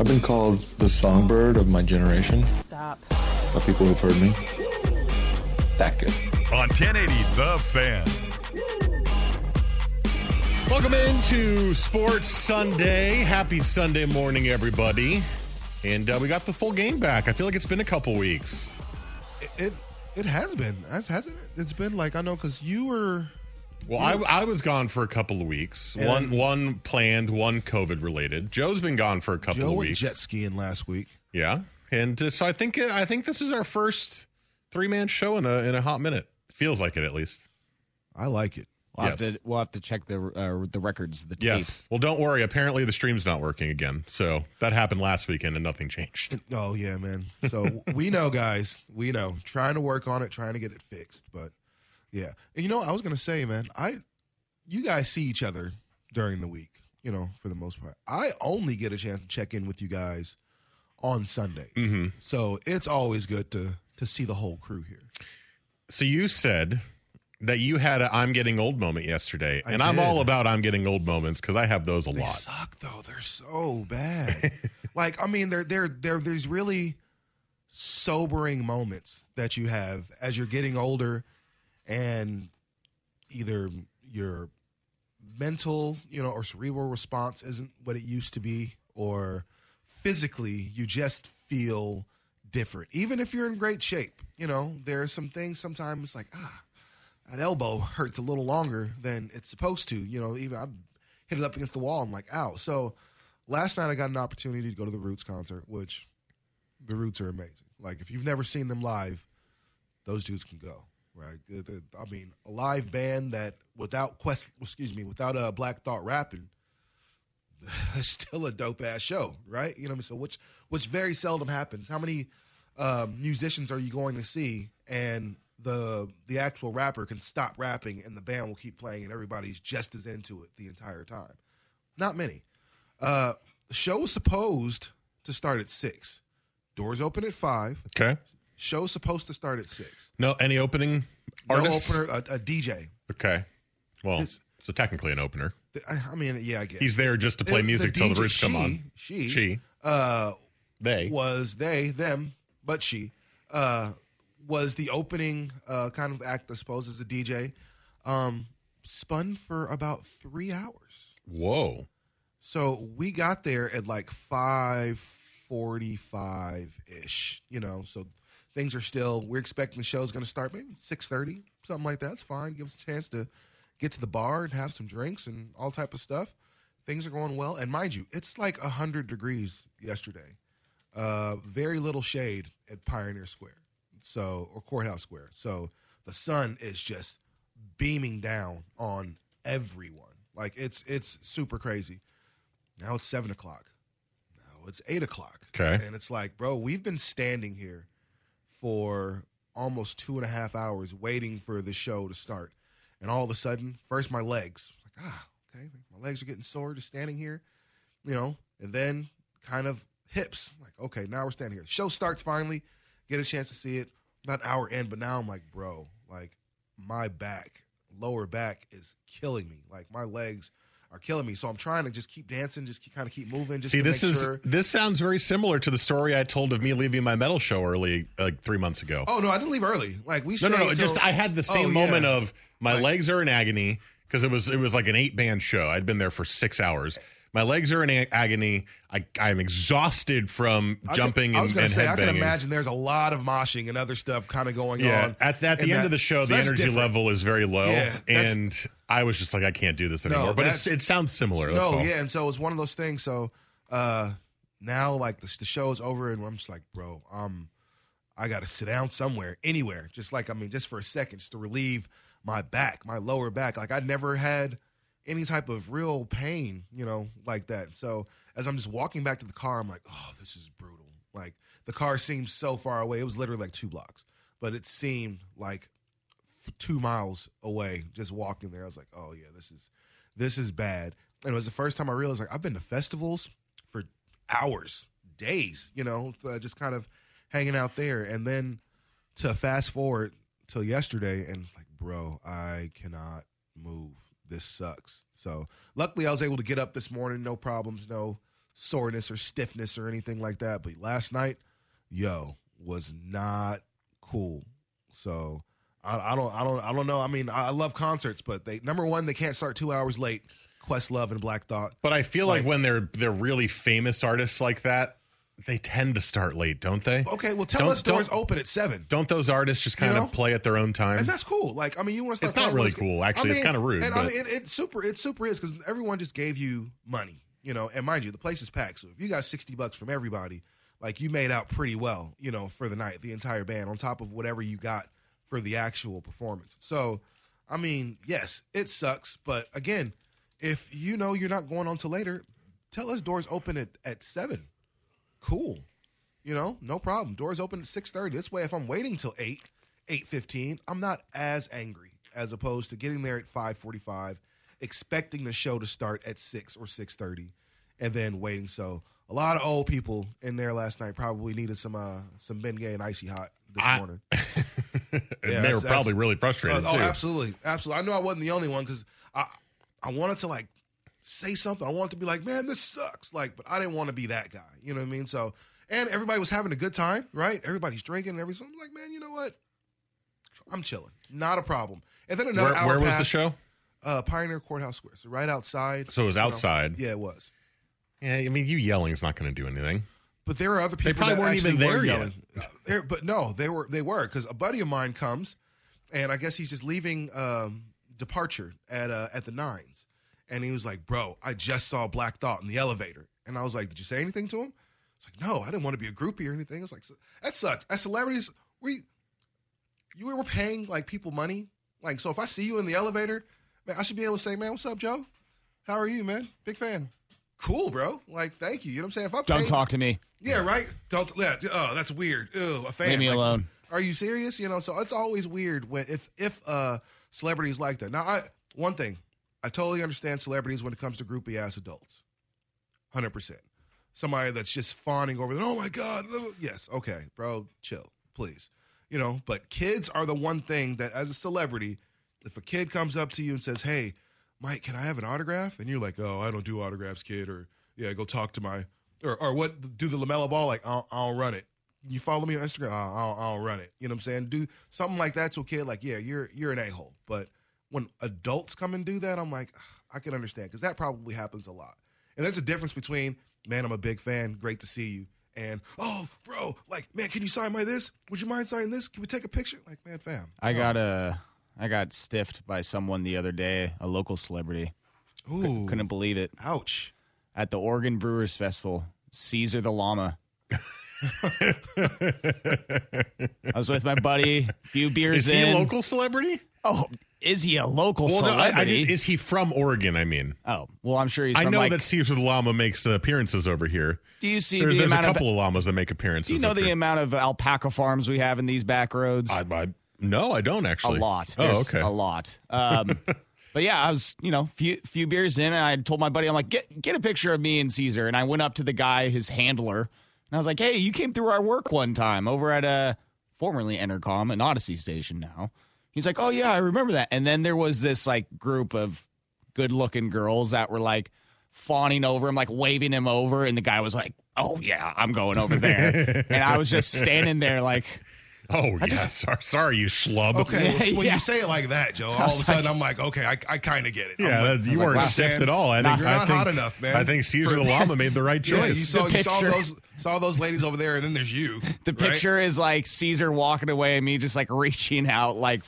I've been called the songbird of my generation. Stop. By people who've heard me. That good. On 1080 The Fan. Welcome into Sports Sunday. Happy Sunday morning, everybody. And uh, we got the full game back. I feel like it's been a couple weeks. It it, it has been, hasn't it? It's been like I know because you were. Well, I, I was gone for a couple of weeks. And- one one planned, one COVID related. Joe's been gone for a couple Joe of weeks. jet skiing last week. Yeah, and uh, so I think I think this is our first three man show in a in a hot minute. Feels like it at least. I like it. We'll, Yes. have to, we'll have to check the uh, the records, the tape. Yes. Well, don't worry. Apparently, the stream's not working again. So that happened last weekend, and nothing changed. Oh yeah, man. So we know, guys. We know. Trying to work on it, trying to get it fixed. But yeah, and you know, I was gonna say, man, I, you guys see each other during the week. You know, for the most part, I only get a chance to check in with you guys on Sunday, Mm-hmm. So it's always good to to see the whole crew here. So you said that you had a "I'm getting old" moment yesterday, I and I'm all about "I'm getting old" moments because I have those a They lot. suck though. They're so bad. like I mean, there there there there's really sobering moments that you have as you're getting older, and either your mental, you know, or cerebral response isn't what it used to be, or physically you just feel different. Even if you're in great shape, you know, there are some things sometimes like ah that elbow hurts a little longer than it's supposed to. You know, even I hit it up against the wall. I'm like, ow. So last night I got an opportunity to go to the Roots concert, which the Roots are amazing. Like if you've never seen them live, those dudes can go. Right? I mean, a live band that without quest, excuse me, without a Black Thought rapping, still a dope ass show, right? You know what I mean? So which which very seldom happens. How many um, musicians are you going to see and the the actual rapper can stop rapping and the band will keep playing and everybody's just as into it the entire time? Not many. Uh, the show was supposed to start at six. Doors open at five. Okay. Show's supposed to start at six. No, any opening No opener, a, a DJ. Okay. Well, It's- so technically an opener. I, I mean, yeah, I guess He's there just to play The- music till the DJ roots come she- on. She, She. uh, They. was they them, but she uh, was the opening uh, kind of act, I suppose, as a DJ. Um, spun for about three hours. Whoa. So we got there at like five forty-five ish. You know, so things are still. We're expecting the show's going to start maybe six thirty, something like that. It's fine. Give us a chance to get to the bar and have some drinks and all type of stuff. Things are going well, and mind you, it's like hundred degrees yesterday. Uh, very little shade at Pioneer Square, so or Courthouse Square. So the sun is just beaming down on everyone. Like it's it's super crazy. Now it's seven o'clock. Now it's eight o'clock. Okay. and it's like, bro, we've been standing here for almost two and a half hours waiting for the show to start, and all of a sudden, first my legs, like ah, okay, my legs are getting sore just standing here, you know, and then kind of hips, like okay, now we're standing here. Show starts finally, get a chance to see it. An hour in, but now I'm like, bro, like my back, lower back is killing me. Like my legs are killing me. So I'm trying to just keep dancing, just keep, kind of keep moving. Just See, to this make is sure. this sounds very similar to the story I told of me leaving my metal show early, like three months ago. Oh no, I didn't leave early. Like we no, no, no. till- Just I had the oh, same Oh, moment yeah. of my Like- legs are in agony because it was it was like an eight band show. I'd been there for six hours. My legs are in a- agony. I I'm exhausted from I jumping Can, I was and, and say I can headbanging. imagine there's a lot of moshing and other stuff kind of going Yeah, on. at, at the And end that- of the show, so the that's energy different. level is very low, Yeah, that's- and I was just like, I can't do this anymore. but it's, that's- it sounds similar. That's no, all. yeah, and so it's one of those things. So uh now, like the, the show is over, and I'm just like, bro, um, I got to sit down somewhere, anywhere, just like I mean, just for a second, just to relieve my back, my lower back. Like I never had any type of real pain, you know, like that. So as I'm just walking back to the car, I'm like, oh, this is brutal. Like the car seems so far away. It was literally like two blocks, but it seemed like two miles away just walking there. I was like, oh yeah, this is this is bad. And it was the first time I realized like I've been to festivals for hours, days, you know, uh, just kind of hanging out there. And then to fast forward till yesterday, and it's like, bro, I cannot move. This sucks. So luckily, I was able to get up this morning, no problems, no soreness or stiffness or anything like that. But last night, yo, was not cool. So I, I don't, I don't, I don't know. I mean, I, I love concerts, but they number one, they can't start two hours late. Questlove and Black Thought. But I feel like, Like- when they're they're really famous artists like that, they tend to start late, don't they? Okay, well, tell Don't- us doors open at seven. Don't those artists just kind You of play at their own time? And that's cool. Like, I mean, you want to start. It's not really cool, actually. I It's kinda rude, And I mean, it, it's super. It super is because everyone just gave you money, you know. And mind you, the place is packed. So if you got sixty bucks from everybody, like you made out pretty well, you know, for the night, the entire band, on top of whatever you got for the actual performance. So, I mean, yes, it sucks, but again, if you know you're not going on till later, tell us doors open at at seven. Cool. You know, no problem. Doors open at six thirty. This way, if I'm waiting till eight, eight fifteen, I'm not as angry as opposed to getting there at five forty five, expecting the show to start at six or six thirty, and then waiting. So a lot of old people in there last night probably needed some uh some Bengay and icy hot this I- morning. and Yeah, they were probably really frustrated Oh, too. oh, absolutely, absolutely. I know I wasn't the only one because I I wanted to like say something. I wanted to be like, man, this sucks. Like, but I didn't want to be that guy. You know what I mean? So, and everybody was having a good time, right? Everybody's drinking and everything. I'm like, man, you know what? I'm chilling. Not a problem. And then another Where, hour where was the show? Uh, Pioneer Courthouse Square. So right outside. So it was you know. outside. Yeah, it was. Yeah, I mean, you yelling is not going to do anything. But there are other people. probably that weren't even were there yet. yelling. Uh, but no, they were. They were because a buddy of mine comes, and I guess he's just leaving um, departure at uh, at the nines, and he was like, "Bro, I just saw Black Thought in the elevator," and I was like, "Did you say anything to him?" It's like, "No, I didn't want to be a groupie or anything." It's like that sucks. As celebrities, we you were paying like people money, like so. If I see you in the elevator, man, I should be able to say, "Man, what's up, Joe? How are you, man? Big fan." Cool, bro. Like, thank you. You know what I'm saying? If I'm Don't paying- talk to me. yeah, right. Don't. Yeah. Oh, that's weird. Ew, a fan. Leave me Like, alone. Are you serious? You know, so it's always weird when if if uh celebrities like that. Now, I one thing, I totally understand celebrities when it comes to groupie ass adults. Hundred percent. Somebody that's just fawning over them. Oh my god. Yes. Okay, bro. Chill, please. You know, but kids are the one thing that, as a celebrity, if a kid comes up to you and says, "Hey, Mike, can I have an autograph?" and you're like, "Oh, I don't do autographs, kid," or "Yeah, go talk to my," or or what? Do the LaMelo Ball like? I'll, I'll run it. You follow me on Instagram? I'll, I'll, I'll run it. You know what I'm saying? Do something like that to a kid. Like, yeah, you're you're an a hole. But when adults come and do that, I'm like, I can understand because that probably happens a lot. And there's a difference between, man, I'm a big fan, great to see you, and oh, bro, like, man, can you sign my this? Would you mind signing this? Can we take a picture? Like, man, fam. I got um, a, I got stiffed by someone the other day, a local celebrity. Ooh. Couldn't believe it. Ouch. At the Oregon Brewers Festival, Caesar the llama. I was with my buddy, a few beers Is he in. a local celebrity? Oh, is he a local Well, no, I- I did- is he from Oregon? I mean, oh, well, I'm sure he's I know like. that Caesar the llama makes appearances over here. do you see There's, the there's a amount of? couple of, llamas that make appearances. Do you know the here. amount of alpaca farms we have in these back roads? I, I, no, I don't actually. a lot. Oh, okay. A lot. Um, but yeah, I was, you know, few few beers in, and I told my buddy, I'm like, get get a picture of me and Caesar, and I went up to the guy, his handler, and I was like, hey, you came through our work one time over at a formerly Entercom, an Audacy station now. He's like, oh yeah, I remember that. And then there was this like group of good looking girls that were like fawning over him, like waving him over, and the guy was like, "Oh yeah, I'm going over there," and I was just standing there like. Oh I yeah, just- sorry, sorry, you schlub. Okay, well, when Yeah. you say it like that, Joe, all of a sudden like- I'm like, okay, I, I kind of get it. Yeah, like, you weren't like, wow, stiffed man, at all. I You're not I think, hot enough, man. I think Caesar the Llama made the right Yeah, choice. you saw, The you saw those saw those ladies over there, and then there's you. The right? picture is like Caesar walking away and me just like reaching out, like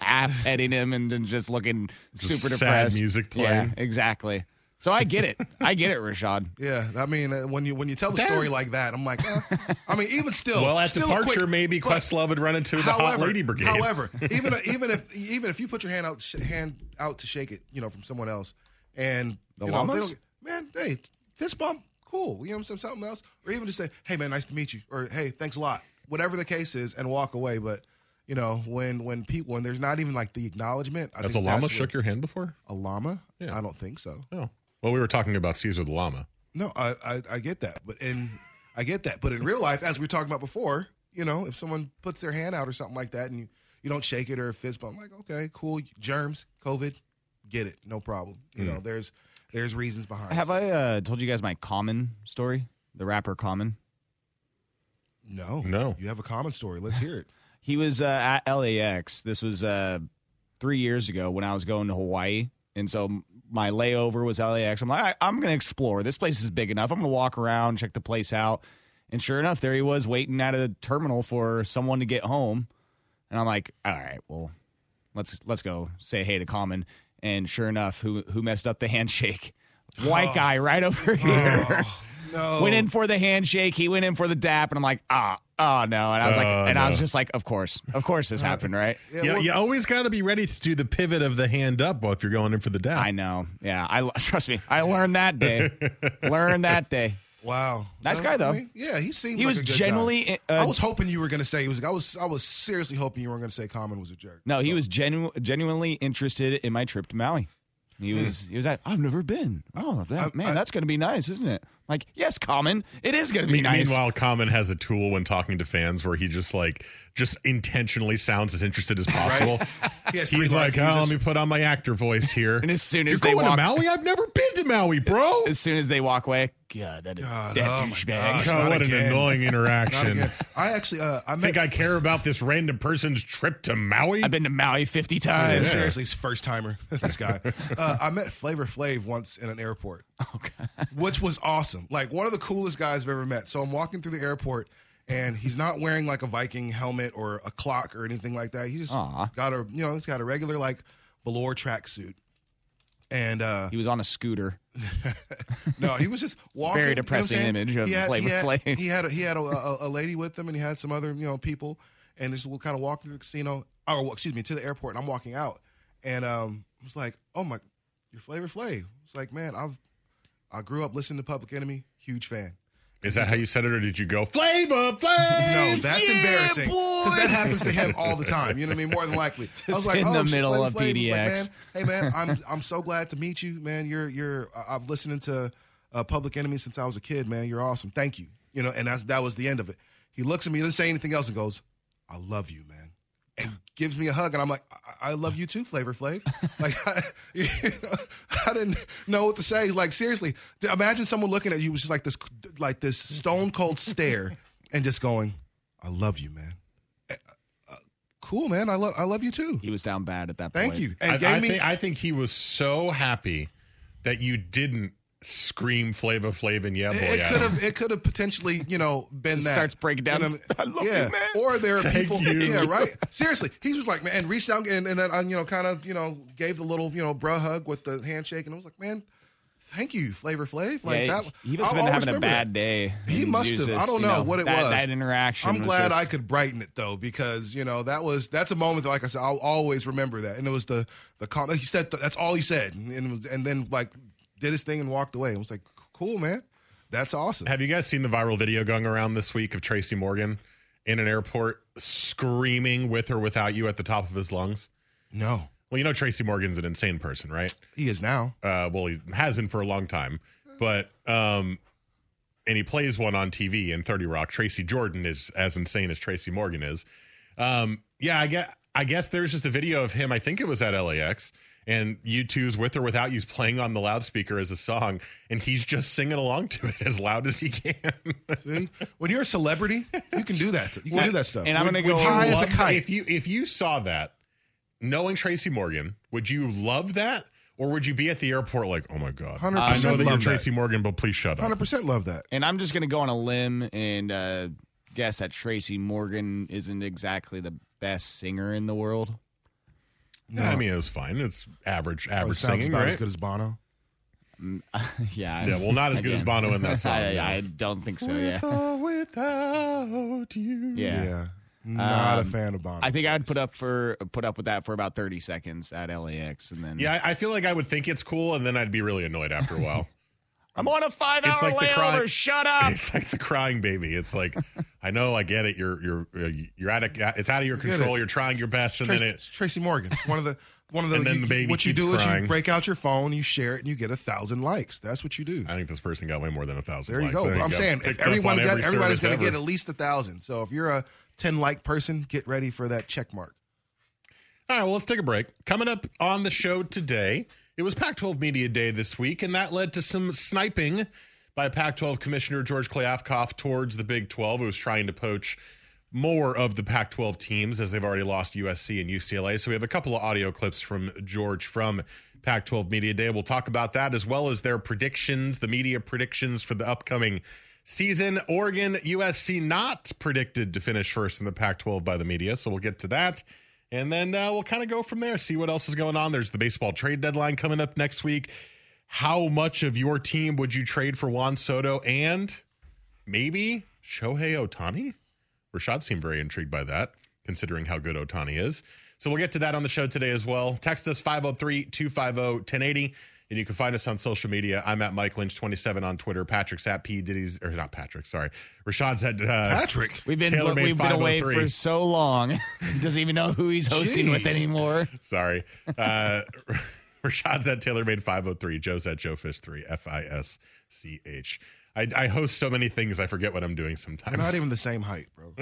half petting him and then just looking Just super sad depressed. music Yeah, playing. exactly. So I get it. I get it, Rashad. Yeah, I mean, uh, when you when you tell the story like that, I'm like, eh. I mean, even still, well, at still departure, quick- maybe Questlove would run into the Hot However, Lady Brigade. however, even even if even if you put your hand out sh- hand out to shake it, you know, from someone else, and The you know, llamas? man, hey, fist bump, cool. You know, what I'm saying something else, or even just say, hey, man, nice to meet you, or hey, thanks a lot, whatever the case is, and walk away. But you know, when when people when there's not even like the acknowledgement, I Has a llama shook your hand before? a llama? Yeah. I don't think so. Oh, well, we were talking about Caesar the Llama. No, I, I I get that, but in I get that, but in real life, as we were talking about before, you know, if someone puts their hand out or something like that, and you, you don't shake it or a fist bump, I'm like, okay, cool, germs, COVID, get it, no problem. You know, there's there's reasons behind. Have it. I uh, told you guys my Common story? The rapper Common. No, No. You have a common story. Let's hear it. He was uh, at LAX. This was uh, three years ago when I was going to Hawaii, and so m- my layover was LAX. I'm like, I, I'm going to explore. This place is big enough. I'm going to walk around, check the place out. And sure enough, there he was waiting at a terminal for someone to get home. And I'm like, all right, well, let's let's go say hey to Common. And sure enough, who who messed up the handshake? White oh. guy right over oh. here. No, went in for the handshake. He went in for the dap, and I'm like, ah, oh no. And I was like, Oh, and I was just like, of course, of course, this happened, right? Yeah, you, well, you always got to be ready to do the pivot of the hand up if you're going in for the dab. I know. Yeah, I trust me. I learned that day. learned that day. wow, Nice guy, though. I mean, yeah, he seemed. He like was a good genuinely, guy. uh, I was hoping you were going to say he was. I was. I was seriously hoping you weren't going to say Common was a jerk. No, he was genu- genuinely interested in my trip to Maui. He was. He was like, I've never been. Oh, that, I- man, I- that's going to be nice, isn't it? Like, yes, Common. It is going to be nice. Meanwhile, Common has a tool when talking to fans where he just like just intentionally sounds as interested as possible. He He's like, oh, let me put on my actor voice here. And as soon You're as they going walk- to Maui, I've never been to Maui, bro. as soon as they walk away, God, that, God, that oh douchebag. gosh. God, not what an annoying interaction. I actually, uh, I I met think I care about this random person's trip to Maui. I've been to Maui 50 Yeah, times. seriously, he's first timer. this guy. Uh, I met Flavor Flav once in an airport, which was awesome. Like one of the coolest guys I've ever met. So I'm walking through the airport, and he's not wearing like a Viking helmet or a clock or anything like that. He just Aw. got a you know he's got a regular like velour tracksuit. And uh, He was on a scooter. no, he was just walking. very you know depressing image of he had, Flavor he had, Flav. He had a, he had a, a, a lady with him, and he had some other you know people, and just kind of walking to the casino, or well, excuse me, to the airport. And I'm walking out, and um, I was like, "Oh my, you're Flavor Flav." It's like, man, I've I grew up listening to Public Enemy, huge fan. Is that how you said it, or did you go Flavor Flav? No, that's Yeah, embarrassing because that happens to him all the time. You know what I mean? More than likely, I was like, in oh, the middle of Flav. He like, man, hey man, I'm I'm so glad to meet you, man. You're you're I- I've listening to uh, Public Enemy since I was a kid, man. You're awesome. Thank you. You know, and that's that was the end of it. He looks at me, doesn't say anything else, and goes, "I love you, man." And gives me a hug, and I'm like, I, I love you too, Flavor Flav. like, I, you know, I didn't know what to say. Like, seriously, imagine someone looking at you with just like this, like this stone cold stare, and just going, "I love you, man." Uh, uh, cool, man. I love, I love you too. He was down bad at that point. Thank point. you. And I, gave I me. think, I think he was so happy that you didn't scream Flavor Flav and Yeah Boy it at could have, it could have potentially, you know, been that. starts breaking down. You know I mean? love you, man. Or there are Thank people, you. yeah, right. Seriously, he was like, man, and reached out and, and then, uh, you know, kind of, you know, gave the little, you know, bruh hug with the handshake, and I was like, man, thank you, Flavor Flav. Like Yeah, that, he must have been having a bad day. He must was have. I don't you know, what it that, was. That interaction. I'm was glad just- I could brighten it though, because you know that was that's a moment that, like I said, I'll always remember that. And it was the the comment he said. That's all he said, and it was, and then like did his thing and walked away. I was like, cool, man. That's awesome. Have you guys seen the viral video going around this week of Tracy Morgan in an airport screaming with or without you at the top of his lungs? No, Well, you know Tracy Morgan's an insane person, right? he is now. Uh, well, he has been for a long time, but um, and he plays one on TV in Thirty Rock. Tracy Jordan is as insane as Tracy Morgan is. Um, yeah, I get. I guess there's just a video of him. I think it was at LAX, and U2's with or without you's playing on the loudspeaker as a song, and he's just singing along to it as loud as he can. See, when you're a celebrity, you can do that. You can do that stuff. And I'm gonna go high as a kite. If you if you saw that, knowing Tracy Morgan, would you love that, or would you be at the airport like, oh my god, 100% I know that you're love that. Tracy Morgan, but please shut up. Hundred percent love that. And I'm just going to go on a limb and uh, guess that Tracy Morgan isn't exactly the best singer in the world. Yeah, I mean, it was fine. It's average, Oh, it average sounds singing, about right? as good as Bono. yeah. Yeah, well, not as good as again. Bono in that song, I, yeah. I don't think so. Yeah. or without you. Yeah. Yeah, not a Um, fan of Bono. I think I'd put up for put up with that for about 30 seconds at LAX, and then Yeah, I I feel like I would think it's cool, and then I'd be really annoyed after a while. I'm on a five hour It's like layover. cry- Shut up. it's like the crying baby. It's like, I know, I get it. You're you're uh, you're out of it's out of your get control. You're trying your best, and Tracy, then it's. Tracy Morgan. It's one of the one of the. And then you- the baby what you keeps do is you break out your phone, you share it, and you get a thousand likes. That's what you do. I think this person got way more than a thousand. There you likes. go. I think I'm got saying if everyone on got every everybody's going to get at least a thousand. So if you're a ten like person, get ready for that check mark. All right, well, let's take a break. Coming up on the show today, it was Pac 12 Media Day this week, and that led to some sniping by Pac 12 Commissioner George Kliavkoff towards the Big 12, who was trying to poach more of the Pac 12 teams as they've already lost USC and UCLA. So we have a couple of audio clips from George from Pac 12 Media Day. We'll talk about that as well as their predictions, the media predictions for the upcoming season. Oregon, USC not predicted to finish first in the Pac 12 by the media. So we'll get to that. And then uh, we'll kind of go from there, see what else is going on. There's the baseball trade deadline coming up next week. How much of your team would you trade for Juan Soto and maybe Shohei Ohtani? Rashad seemed very intrigued by that, considering how good Ohtani is. So we'll get to that on the show today as well. Text us 503 250 1080. And you can find us on social media. I'm at Mike Lynch27 on Twitter. Patrick's at P. Diddy's, or not Patrick, sorry. Rashad's at uh, Patrick, We've been Taylor made we've been away 503. for so long. he doesn't even know who he's hosting with anymore. Sorry. Uh, Rashad's at Taylor made 503. Joe's at Joe Fish 3. F I S C H. I, I host so many things, I forget what I'm doing You're sometimes. not even the same height, bro.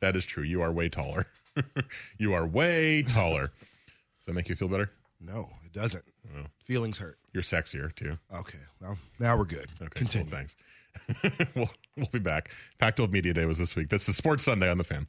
that is true. You are way taller. you are way taller. Does that make you feel better? No, doesn't. Feelings hurt. You're sexier too. Okay, now now we're good. Okay, Continue. Cool, thanks. we'll, we'll be back. Pac 12 Media Day was this week. That's the Sports Sunday on the fan.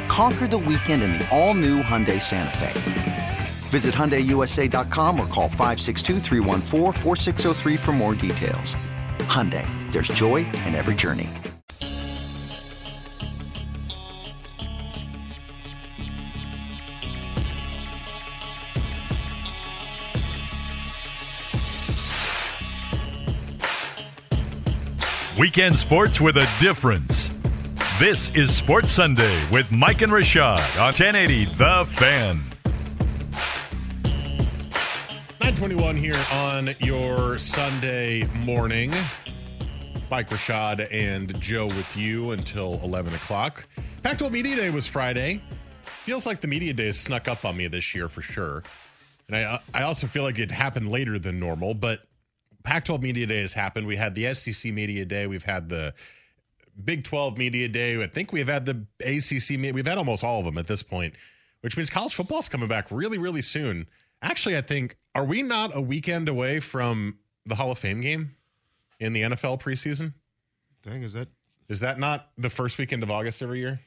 Conquer the weekend in the all new Hyundai Santa Fe. Visit HyundaiUSA.com or call 562-314-4603 for more details. Hyundai, there's joy in every journey. Weekend sports with a difference. This is Sports Sunday with Mike and Rashad on 1080 The Fan. 921 here on your Sunday morning. Mike Rashad and Joe with you until 11 o'clock. Pac 12 Media Day was Friday. Feels like the Media Day has snuck up on me this year for sure. And I uh, I also feel like it happened later than normal, but Pac-12 Media Day has happened. We had the SEC Media Day. We've had the Big 12 Media Day. I think we've had the ACC. We've had almost all of them at this point, which means college football's coming back really, really soon. Actually, I think are we not a weekend away from the Hall of Fame game in the NFL preseason? Dang, is that is that not the first weekend of August every year?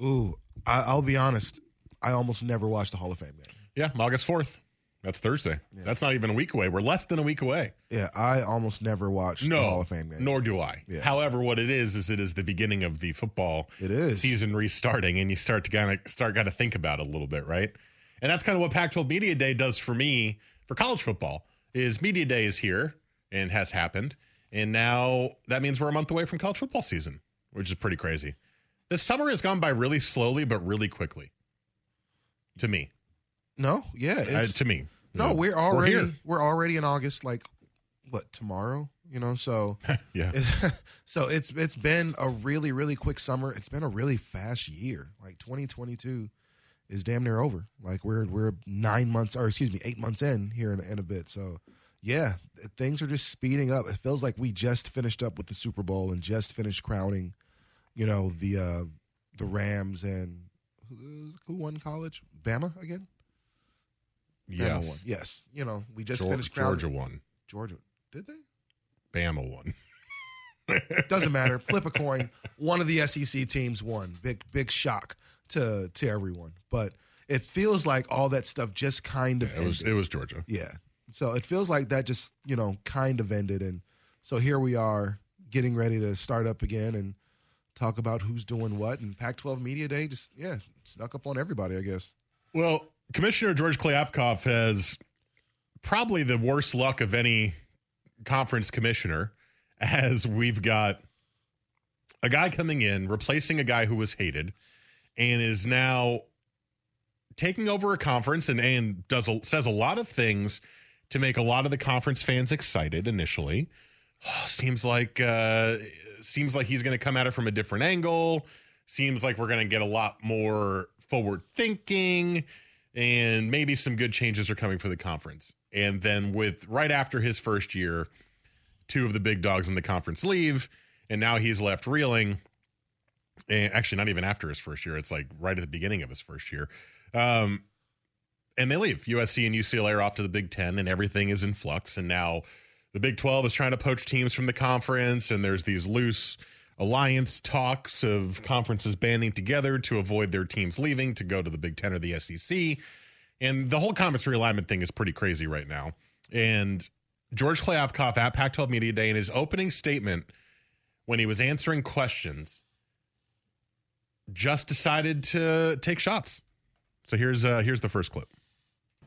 Ooh, I, I'll be honest. I almost never watch the Hall of Fame game. Yeah, August fourth. That's Thursday. Yeah. That's not even a week away. We're less than a week away. Yeah, I almost never watch no, the Hall of Fame game. Nor do I. Yeah. However, what it is is it is the beginning of the football it is. season restarting, and you start to kind of start kind of think about it a little bit, right? And that's kind of what Pac-12 Media Day does for me for college football. Is Media Day is here and has happened, and now that means we're a month away from college football season, which is pretty crazy. This summer has gone by really slowly but really quickly. To me. No, yeah, uh, to me. No, we're already we're, we're, already in August. Like what tomorrow? You know, so yeah. It, so it's it's been a really really quick summer. It's been a really fast year. Like 2022 is damn near over. Like we're we're nine months or excuse me eight months in here in, in a bit. So yeah, things are just speeding up. It feels like we just finished up with the Super Bowl and just finished crowning, you know, the uh the Rams and who won college? Bama again? Yes. won. Yes. You know, we just finished Georgia won. Georgia. Did they? Bama won. Doesn't matter. Flip a coin. One of the SEC teams won. Big big shock to to everyone. But it feels like all that stuff just kind of yeah, it was ended. it was Georgia. Yeah. So it feels like that just, you know, kind of ended and so here we are getting ready to start up again and talk about who's doing what and Pac-12 Media Day just yeah, snuck up on everybody, I guess. Well, Commissioner George Kliavkoff has probably the worst luck of any conference commissioner, as we've got a guy coming in, replacing a guy who was hated, and is now taking over a conference and, and does says a lot of things to make a lot of the conference fans excited initially. Oh, seems like uh, seems like he's going to come at it from a different angle. Seems like we're going to get a lot more forward thinking and maybe some good changes are coming for the conference. And then with right after his first year, two of the big dogs in the conference leave, and now he's left reeling. And actually, not even after his first year; it's like right at the beginning of his first year. Um, and they leave. USC and UCLA are off to the Big Ten, and everything is in flux. And now the Big Twelve is trying to poach teams from the conference, and there's these loose alliance talks of conferences banding together to avoid their teams leaving to go to the Big Ten or the SEC. And the whole conference realignment thing is pretty crazy right now. And George Kliavkoff at Pac 12 Media Day in his opening statement, when he was answering questions, just decided to take shots. So here's uh, here's the first clip.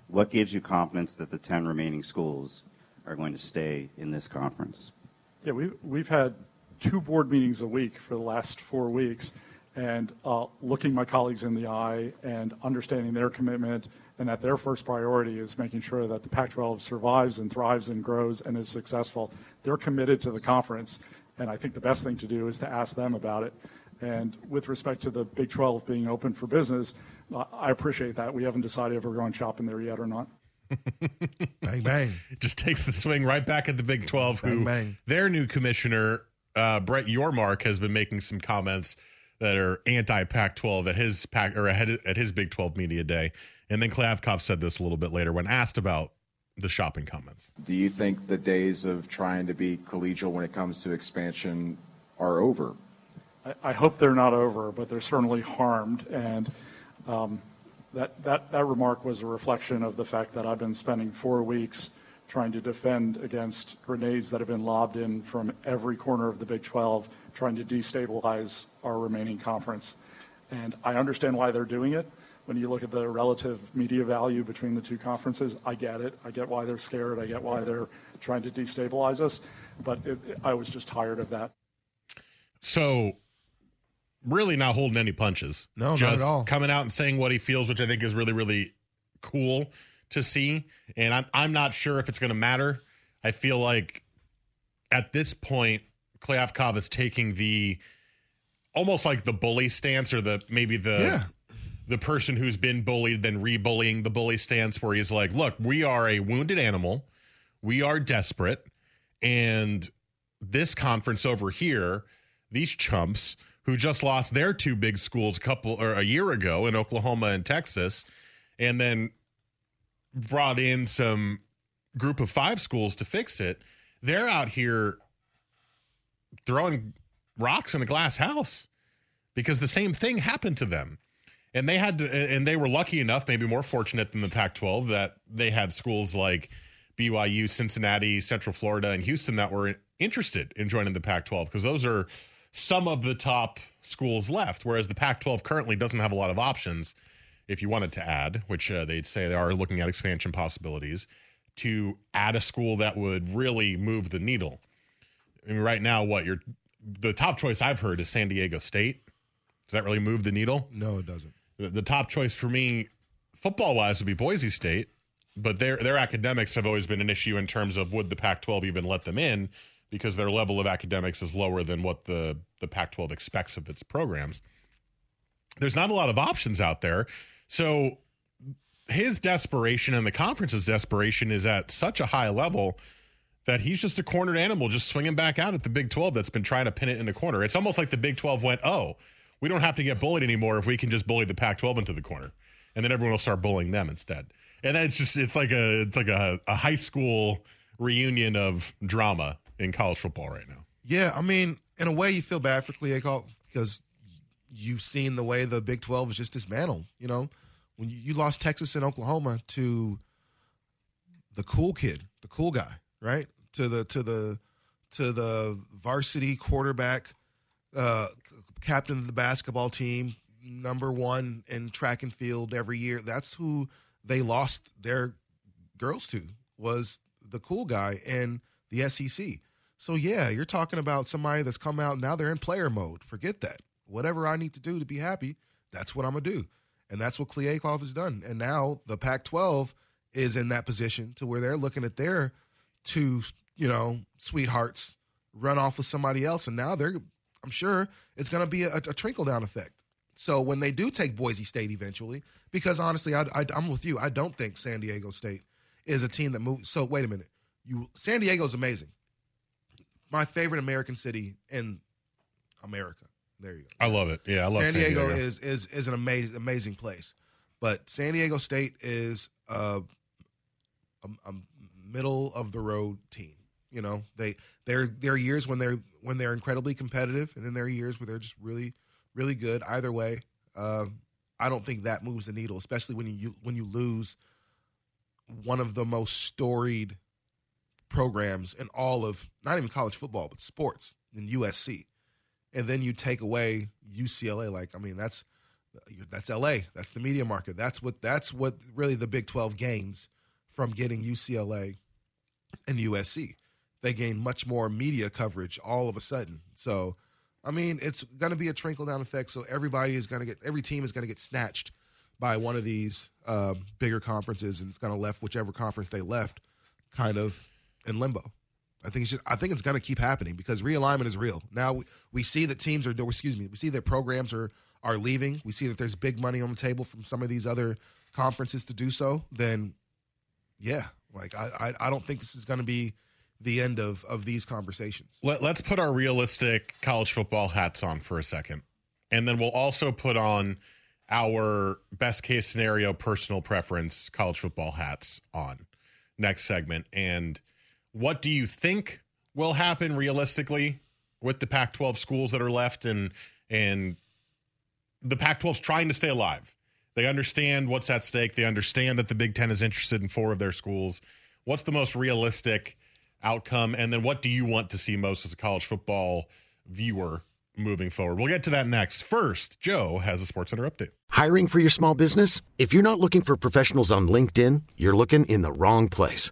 What gives you confidence that the 10 remaining schools are going to stay in this conference? Yeah, we've, we've had two board meetings a week for the last four weeks and uh, looking my colleagues in the eye and understanding their commitment and that their first priority is making sure that the Pac 12 survives and thrives and grows and is successful. They're committed to the conference, and I think the best thing to do is to ask them about it. And with respect to the Big 12 being open for business, uh, I appreciate that. We haven't decided if we're going shopping there yet or not. bang, bang. Just takes the swing right back at the Big 12, bang, who bang. their new commissioner uh, Brett Yormark has been making some comments that are anti Pac 12 at his pack or ahead at his Big 12 media day. And then Kliavkoff said this a little bit later when asked about the shopping comments. Do you think the days of trying to be collegial when it comes to expansion are over? I, I hope they're not over, but they're certainly harmed. And um, that, that, that remark was a reflection of the fact that I've been spending four weeks trying to defend against grenades that have been lobbed in from every corner of the Big 12, trying to destabilize our remaining conference. And I understand why they're doing it. When you look at the relative media value between the two conferences, I get it. I get why they're scared. I get why they're trying to destabilize us. But it, I was just tired of that. So, really not holding any punches. No, just not at all. Coming out and saying what he feels, which I think is really, really cool to see. And I'm I'm not sure if it's going to matter. I feel like at this point, Kliavkoff is taking the almost like the bully stance or the maybe the yeah. the person who's been bullied then re-bullying the bully stance where he's like, "Look, we are a wounded animal. We are desperate, and this conference over here, these chumps who just lost their two big schools a couple or a year ago in Oklahoma and Texas, and then brought in some group of five schools to fix it. They're out here throwing rocks in a glass house because the same thing happened to them. And they had to, and they were lucky enough, maybe more fortunate than the Pac 12, that they had schools like BYU, Cincinnati, Central Florida, and Houston that were interested in joining the Pac 12 because those are some of the top schools left. Whereas the Pac 12 currently doesn't have a lot of options if you wanted to add, which uh, they'd say they are looking at expansion possibilities, to add a school that would really move the needle. I mean, right now, what you're the top choice I've heard is San Diego State. Does that really move the needle? No, it doesn't. The, the top choice for me, football wise, would be Boise State, but their their academics have always been an issue in terms of would the Pac-12 even let them in because their level of academics is lower than what the the Pac-12 expects of its programs. There's not a lot of options out there, so his desperation and the conference's desperation is at such a high level that he's just a cornered animal just swinging back out at the Big 12 that's been trying to pin it in the corner. It's almost like the Big 12 went, "Oh, we don't have to get bullied anymore if we can just bully the Pac-12 into the corner." And then everyone will start bullying them instead. And it's just it's like a it's like a, a high school reunion of drama in college football right now. Yeah, I mean, in a way, you feel bad for Kliavkoff because you've seen the way the Big 12 is just dismantled. You know, when you, you lost Texas and Oklahoma to the cool kid, the cool guy, right? To the to the to the varsity quarterback, uh, captain of the basketball team, number one in track and field every year. That's who they lost their girls to was the cool guy in the SEC. So yeah, you're talking about somebody that's come out now they're in player mode. Forget that. Whatever I need to do to be happy, that's what I'm gonna do, and that's what Kliavkoff has done. And now the Pac-12 is in that position to where they're looking at their two, you know, sweethearts run off with somebody else, and now they're, I'm sure it's gonna be a, a trickle down effect. So when they do take Boise State eventually, because honestly, I, I'm with you. I don't think San Diego State is a team that moves. So wait a minute, you San Diego's amazing. My favorite American city in America. There you go. I love it. Yeah, I love San, San Diego, Diego. is is is an amazing amazing place, but San Diego State is a, a, a middle of the road team. You know, they there there are years when they're when they're incredibly competitive, and then there are years where they're just really really good. Either way, uh, I don't think that moves the needle, especially when you when you lose one of the most storied programs in all of not even college football but sports in USC, and then you take away UCLA. Like I mean, that's that's LA. That's the media market. That's what that's what really the Big Twelve gains from getting UCLA and USC. They gain much more media coverage all of a sudden. So, I mean, it's going to be a trickle down effect. So everybody is going to get every team is going to get snatched by one of these uh, bigger conferences, and it's going to left whichever conference they left, kind of in limbo. I think it's just, I think it's going to keep happening because realignment is real. Now we, we see that teams are excuse me, we see that programs are are leaving. We see that there's big money on the table from some of these other conferences to do so. Then, yeah, like I I, I don't think this is going to be the end of of these conversations. Let, let's put our realistic college football hats on for a second. And then we'll also put on our best case scenario personal preference college football hats on next segment. And what do you think will happen realistically with the Pac 12 schools that are left and and the Pac 12's trying to stay alive? They understand what's at stake. They understand that the Big Ten is interested in four of their schools. What's the most realistic outcome? And then what do you want to see most as a college football viewer moving forward? We'll get to that next. First, Joe has a Sports Center update. Hiring for your small business? If you're not looking for professionals on LinkedIn, you're looking in the wrong place.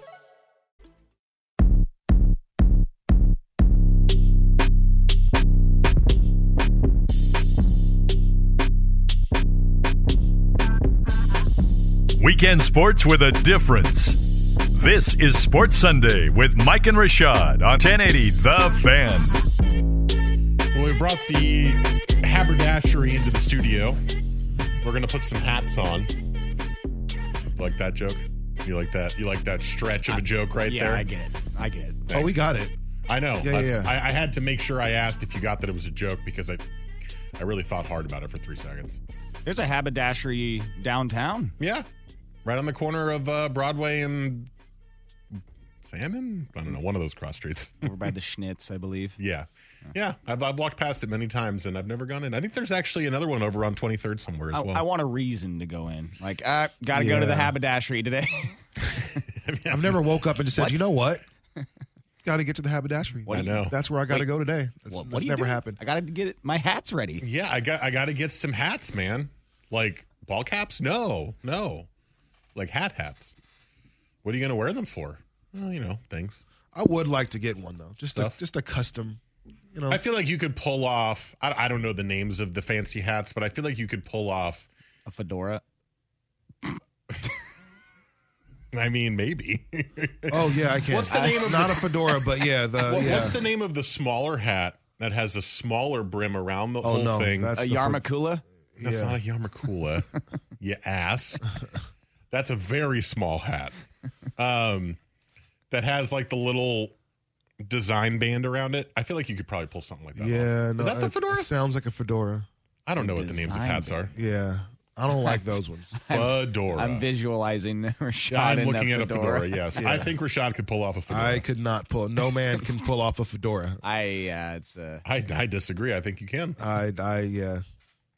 Weekend sports with a difference. This is Sports Sunday with Mike and Rashad on 1080 The Fan. Well, we brought the haberdashery into the studio. We're gonna put some hats on. Like that joke? You like that? You like that stretch of a joke right yeah, there? I get it. I get it. Oh, we got it. I know. Yeah, yeah, yeah. I, I had to make sure I asked if you got that it was a joke because I, I really thought hard about it for three seconds. There's a haberdashery downtown. Yeah, right on the corner of uh, Broadway and Salmon. I don't know, one of those cross streets. Over by the Schnitz, I believe. Yeah. Yeah, I've, I've walked past it many times and I've never gone in. I think there's actually another one over on 23rd somewhere as I, well. I want a reason to go in. Like, uh, got to go to the Yeah. haberdashery today. I've never woke up and just said, What? you know what? got to get to the haberdashery. What do you- I know. That's where I got to Wait. go today. That's, What- what that's do you never do? happened. I got to get it, my hats ready. yeah, I got I got to get some hats, man. Like ball caps? No, no. Like hat hats. What are you going to wear them for? Well, you know, things. I would like to get one though. Just a just a custom. You know, I feel like you could pull off. I, I don't know the names of the fancy hats, but I feel like you could pull off. A fedora. I mean, maybe. oh yeah, I can. What's the name of not the- a fedora, but yeah, the What- yeah. What's the name of the smaller hat that has a smaller brim around the Oh, whole no, thing? that's A the fe- yarmakula. That's yeah. not a yarmakula, you ass. That's a very small hat. Um, that has like the little design band around it. I feel like you could probably pull something like that. off. Yeah, no, is that the it- fedora? It sounds like a fedora. I don't know what the names of hats are. Yeah, I don't like those ones. Fedora. I'm visualizing Rashad I'm in looking a at a fedora. fedora. Yes, Yeah. I think Rashad could pull off a fedora. I could not pull. No man can pull off a fedora. I, uh, it's, uh, I, I disagree. I think you can. I, I, yeah,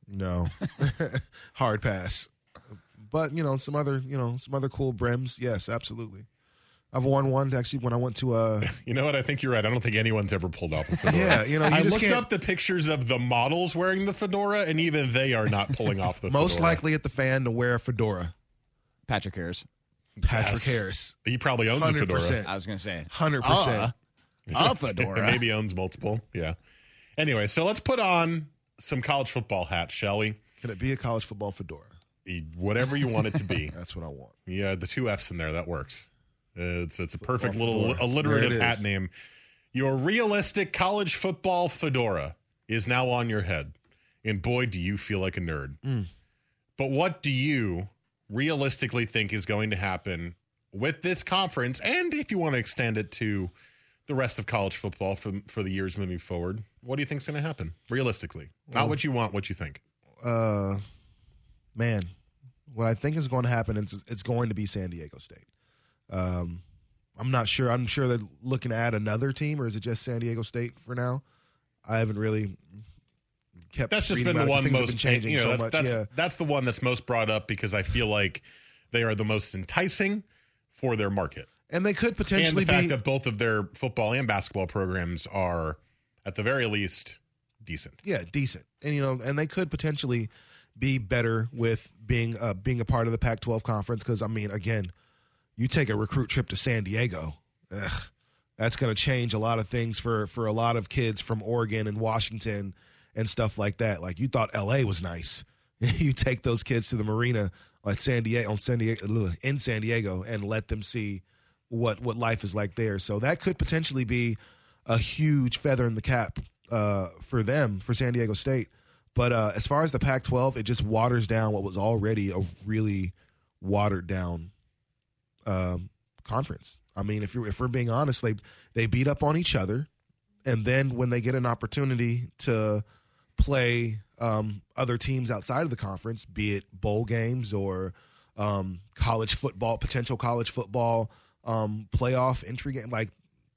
no, hard pass. But you know, some other, you know, some other cool brims. Yes, absolutely. I've worn one actually when I went to uh You know what? I think you're right. I don't think anyone's ever pulled off a fedora. Yeah, you know, you I just looked can't- up the pictures of the models wearing the fedora, and even they are not pulling off the most fedora. likely at the fan to wear a fedora. Patrick Harris. Patrick Yes. Harris, He probably owns a fedora. I was going to say. hundred Uh, percent. a fedora. Maybe owns multiple. Yeah. Anyway, so let's put on some college football hats, shall we? Can it be a college football fedora? Whatever you want it to be. That's what I want. Yeah, the two F's in there. That works. It's it's a perfect Football little fedora. alliterative hat name. Your realistic college football fedora is now on your head, and boy, do you feel like a nerd. Mm. But what do you realistically think is going to happen with this conference, and if you want to extend it to the rest of college football for for the years moving forward? What do you think is going to happen realistically? Not Well- what you want, what you think. Uh, man, what I think is going to happen is it's going to be San Diego State. Um, I'm not sure. I'm sure they're looking to add another team, or is it just San Diego State for now? I haven't really kept. That's just been the about it 'cause one most been changing You know, so that's much. that's, yeah, that's the one that's most brought up because I feel like they are the most enticing for their market. and they could and potentially the fact be that both of their football and basketball programs are, at the very least, decent. yeah decent, and you know, and they could potentially be better with being uh, being a part of the Pac-12 conference. Because I mean, again, you take a recruit trip to San Diego, ugh, that's going to change a lot of things for for a lot of kids from Oregon and Washington and stuff like that. Like you thought L.A. was nice, you take those kids to the marina at San Diego on San Diego in San Diego and let them see what what life is like there. So that could potentially be a huge feather in the cap uh, for them for San Diego State. But uh, as far as the Pac-12, it just waters down what was already a really watered down um, conference. I mean, if you're if we're being honest, they they beat up on each other, and then when they get an opportunity to play um, other teams outside of the conference, be it bowl games or um, college football, potential college football um, playoff entry game, like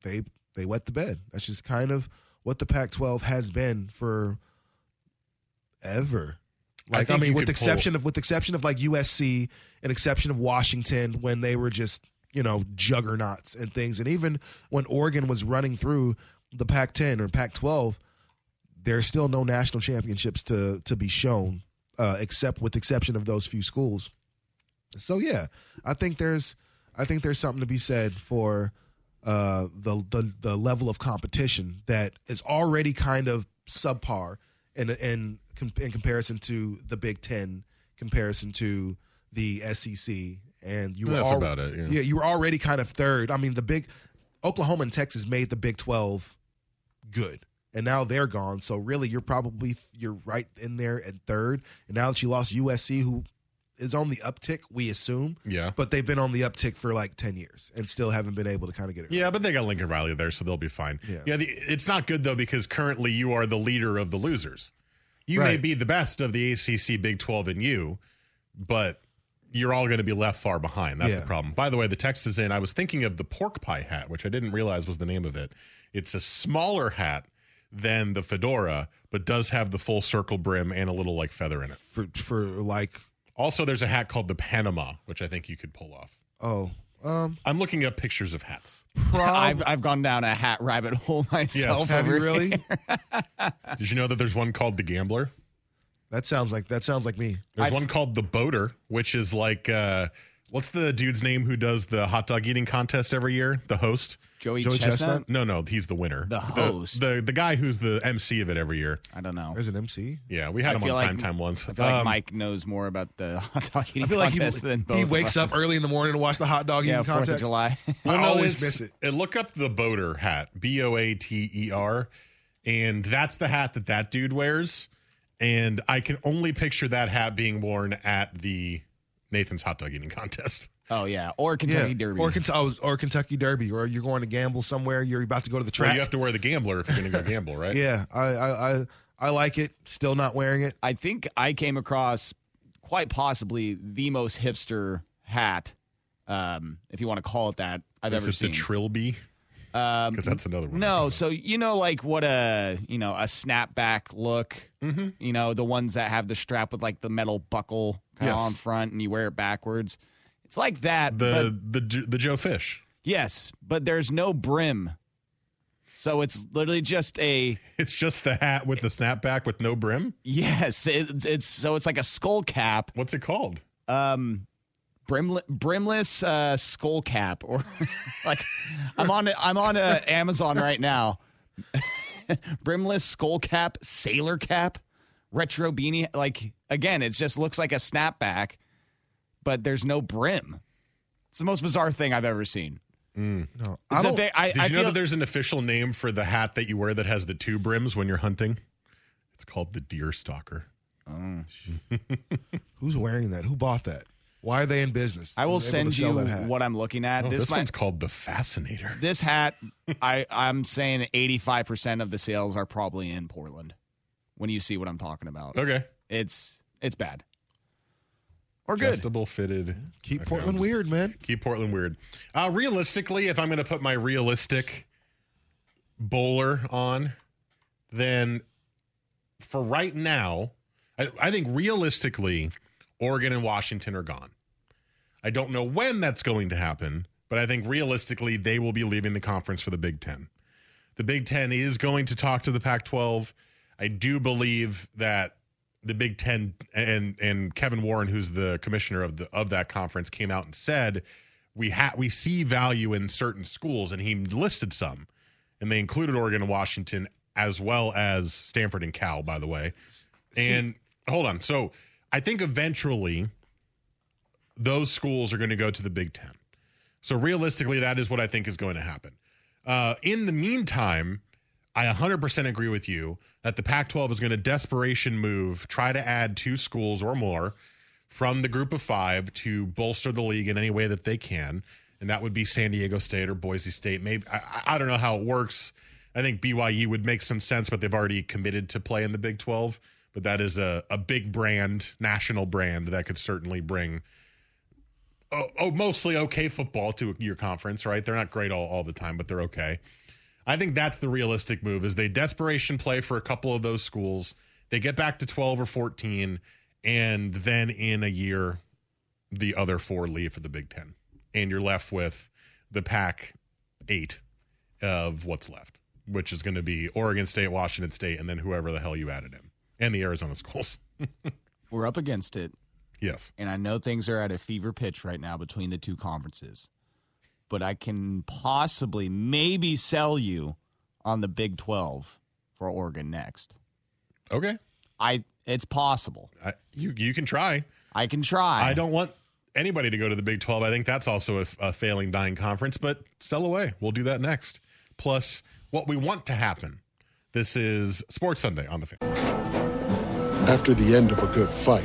they they wet the bed. That's just kind of what the Pac-12 has been for ever. Like I, think mean, with the exception of with the exception of like USC, an exception of Washington when they were just you know juggernauts and things, and even when Oregon was running through the Pac-10 or Pac-12, there's still no national championships to to be shown, uh, except with exception of those few schools. So yeah, I think there's I think there's something to be said for uh, the the the level of competition that is already kind of subpar in in in comparison to the Big Ten, comparison to the SEC, and you were That's al- about it, yeah. yeah, you were already kind of third. I mean, the big Oklahoma and Texas made the Big Twelve good. And now they're gone. So really you're probably you're right in there at third. And now that you lost USC who is on the uptick, we assume. Yeah. But they've been on the uptick for like 10 years and still haven't been able to kind of get it. Yeah, but they got Lincoln Riley there, so they'll be fine. Yeah. the, it's not good though because currently you are the leader of the losers. You may be the best of the ACC, Big Twelve, and you, but you're all going to be left far behind. That's Yeah. the problem. By the way, the text is in. I was thinking of the pork pie hat, which I didn't realize was the name of it. It's a smaller hat than the fedora, but does have the full circle brim and a little like feather in it. For for like Also, there's a hat called the Panama, which I think you could pull off. oh, um I'm looking up pictures of hats. I've I've gone down a hat rabbit hole myself. Yes. have you really? Did you know that there's one called the Gambler? that sounds like that sounds like me. There's I've- one called the Boater, which is like uh what's the dude's name who does the hot dog eating contest every year? The host? Joey, Joey Chestnut? Chestnut? No, no, he's the winner. The host. The, the guy who's the MC of it every year. I don't know. There's an MC. Yeah, we had I him on like- primetime once. I feel like Um, Mike knows more about the hot dog eating I feel like he, contest than both he of wakes up early in the morning to watch the hot dog Yeah, eating Fourth of contest. July. I no, always it's- miss it. uh, Look up the boater hat, B O A T E R, and that's the hat that that dude wears. And I can only picture that hat being worn at the Nathan's hot dog eating contest. oh yeah, or Kentucky Derby. Or, Kent- oh, or Kentucky Derby, or you're going to gamble somewhere. You're about to go to the Well, track. you have to wear the gambler if you're going to go gamble, right? yeah, I, I, I, I like it. Still not wearing it. I think I came across quite possibly the most hipster hat, um, if you want to call it that, I've Is ever this seen. the Trilby? Um, Because that's another one. No, so you know, like what a you know a snapback look. Mm-hmm. You know, the ones that have the strap with like the metal buckle kind of Yes. on front, and you wear it backwards. It's like that, The but the the Joe Fish. yes, but there's no brim. So it's literally just a It's just the hat with the snapback with no brim. yes. It's, it's so it's like a skull cap. What's it called? Um, brimless, brimless uh, skull cap, or like I'm on I'm on uh, Amazon right now. brimless skull cap, sailor cap, retro beanie. Like again, it just looks like a snapback, but there's no brim. It's the most bizarre thing I've ever seen. No, I It's don't- ve- I, Did I you know feel that there's an official name for the hat that you wear that has the two brims when you're hunting? It's called the deer stalker. Oh. Who's wearing that? Who bought that? Why are they in business? I will send you what I'm looking at. Oh, this this might, one's called the Fascinator. this hat, I I'm saying 85 percent of the sales are probably in Portland. When you see what I'm talking about, Okay. it's it's bad or good. Adjustable fitted. Keep Okay, Portland just- weird, man. Keep Portland weird. Uh, realistically, if I'm going to put my realistic bowler on, then for right now, I, I think realistically, Oregon and Washington are gone. I don't know when that's going to happen, but I think realistically they will be leaving the conference for the Big Ten. The Big Ten is going to talk to the Pac 12. I do believe that the Big Ten and and Kevin Warren, who's the commissioner of the of that conference, came out and said we ha- we see value in certain schools, and he listed some, and they included Oregon and Washington as well as Stanford and Cal, by the way. And hold on, so I think eventually those schools are going to go to the Big Ten. So realistically, that is what I think is going to happen. Uh, in the meantime, I 100% agree with you that the Pac 12 is going to desperation move, try to add two schools or more from the group of five to bolster the league in any way that they can. And that would be San Diego State or Boise State. Maybe I, I don't know how it works. I think BYU would make some sense, but they've already committed to play in the Big 12. But that is a, a big brand, national brand that could certainly bring oh, oh, mostly okay football to your conference, right? They're not great all, all the time, but they're okay. I think that's the realistic move is they desperation play for a couple of those schools. They get back to 12 or 14 and then in a year the other four leave for the Big 10. And you're left with the pack 8 of what's left, which is going to be Oregon State, Washington State and then whoever the hell you added in and the Arizona schools. We're up against it. Yes. And I know things are at a fever pitch right now between the two conferences. But I can possibly maybe sell you on the Big 12 for Oregon next. Okay. I it's possible. I, you you can try. I can try. I don't want anybody to go to the Big 12. I think that's also a, a failing dying conference, but sell away. We'll do that next. Plus what we want to happen. This is Sports Sunday on the fan. After the end of a good fight,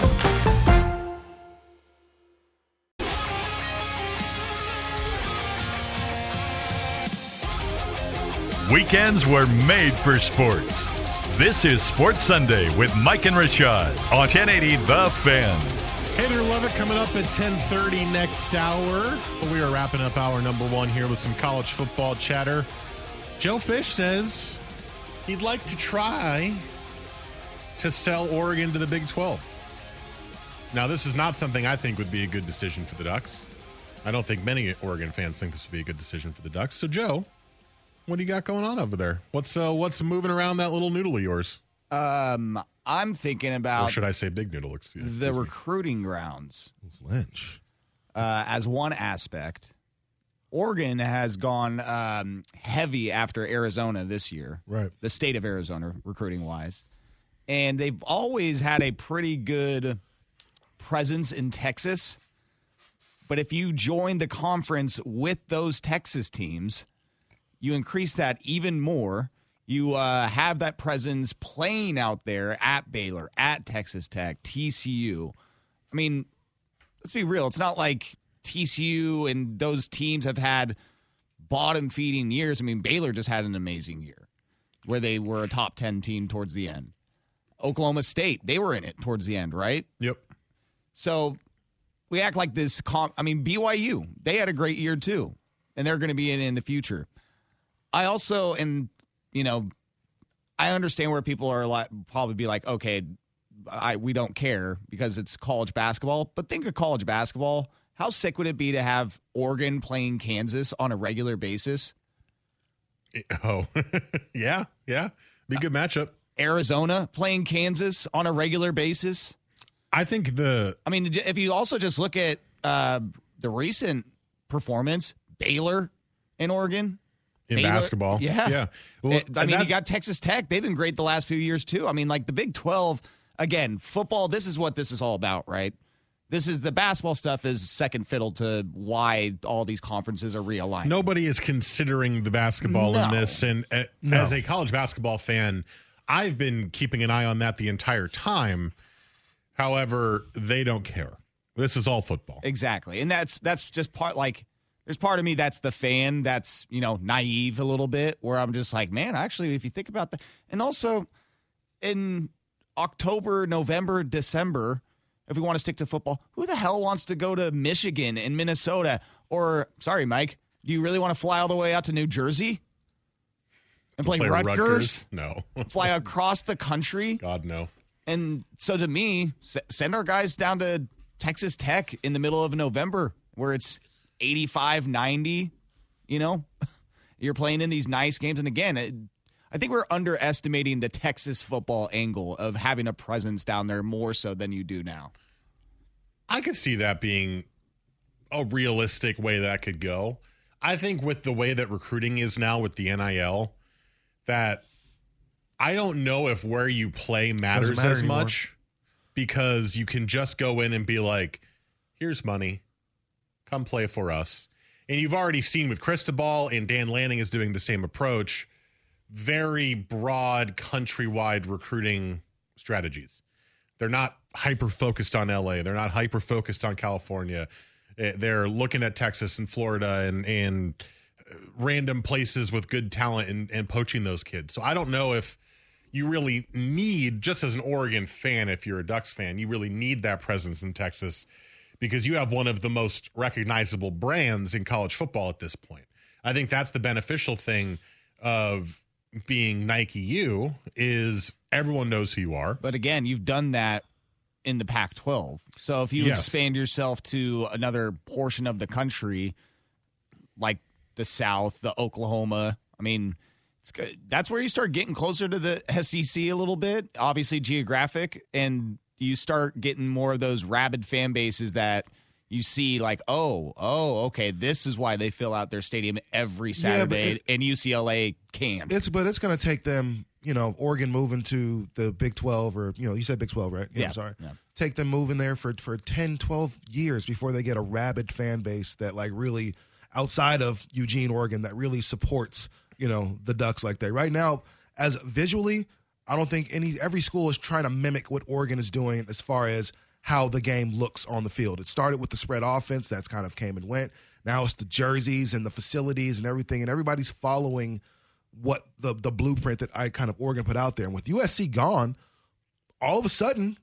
Weekends were made for sports. This is Sports Sunday with Mike and Rashad on 1080 The Fan. Hey there, love it. Coming up at 10:30 next hour. We are wrapping up hour number one here with some college football chatter. Joe Fish says he'd like to try to sell Oregon to the Big 12. Now, this is not something I think would be a good decision for the Ducks. I don't think many Oregon fans think this would be a good decision for the Ducks. So, Joe, what do you got going on over there? What's uh, what's moving around that little noodle of yours? Um, I'm thinking about Or should I say big noodle? Excuse, the recruiting grounds. Lynch. Uh, as one aspect, Oregon has gone um, heavy after Arizona this year. Right. The state of Arizona, recruiting wise. And they've always had a pretty good presence in Texas. But if you join the conference with those Texas teams, you increase that even more. You uh, have that presence playing out there at Baylor, at Texas Tech, TCU. I mean, let's be real. It's not like TCU and those teams have had bottom feeding years. I mean, Baylor just had an amazing year where they were a top 10 team towards the end. Oklahoma State, they were in it towards the end, right? Yep. So we act like this. Com- I mean, BYU, they had a great year too, and they're going to be in in the future. I also, and you know, I understand where people are like, probably be like, okay, I we don't care because it's college basketball. But think of college basketball. How sick would it be to have Oregon playing Kansas on a regular basis? Oh, yeah, yeah, be a good matchup. Arizona playing Kansas on a regular basis. I think the. I mean, if you also just look at uh, the recent performance, Baylor in Oregon. In Baylor- basketball. Yeah. yeah. Well, It- I mean, you got Texas Tech. They've been great the last few years, too. I mean, like the Big 12, again, football, this is what this is all about, right? This is the basketball stuff is second fiddle to why all these conferences are realigned. nobody is considering the basketball in this. And uh, No. as a college basketball fan, I've been keeping an eye on that the entire time. However, they don't care. This is all football. Exactly. And that's that's just part like there's part of me that's the fan that's, you know, naive a little bit where I'm just like, man, actually if you think about that and also in October, November, December, if we want to stick to football, who the hell wants to go to Michigan and Minnesota or sorry, Mike, do you really want to fly all the way out to New Jersey? And play, Play Rutgers? No. fly across the country? God no. And so to me, send our guys down to Texas Tech in the middle of November where it's 85, 90, you know? You're playing in these nice games. And again, it, I think we're underestimating the Texas football angle of having a presence down there more so than you do now. I could see that being a realistic way that could go. I think with the way that recruiting is now with the NIL, that I don't know if where you play matters matter as anymore. much because you can just go in and be like, here's money, come play for us. And you've already seen with Cristobal and Dan Lanning is doing the same approach, very broad countrywide recruiting strategies. They're not hyper focused on LA. They're not hyper focused on California. Eh, They're looking at Texas and Florida and and uh, random places with good talent and, and poaching those kids. So I don't know if you really need, just as an Oregon fan, if you're a Ducks fan, you really need that presence in Texas because you have one of the most recognizable brands in college football at this point. I think that's the beneficial thing of being Nike U is everyone knows who you are. But again, you've done that in the Pac 12. So if you Yes. expand yourself to another portion of the country, like the South, the Oklahoma, I mean, it's good. that's where you start getting closer to the SEC a little bit, obviously geographic, and you start getting more of those rabid fan bases that you see like, oh, oh, okay, this is why they fill out their stadium every Yeah, Saturday, it- and UCLA can't. It's but it's going to take them, you know, Oregon moving to the Big 12 or you know, you said Big 12, right? Yeah, I'm sorry. yeah. Take them moving there for for 10, 12 years before they get a rabid fan base that like really outside of Eugene, Oregon that really supports, you know, the Ducks like that. Right now, as visually, I don't think any every school is trying to mimic what Oregon is doing as far as how the game looks on the field. It started with the spread offense, that's kind of came and went. Now it's the jerseys and the facilities and everything, and everybody's following what the the blueprint that I kind of Oregon put out there. And with USC gone, all of a sudden,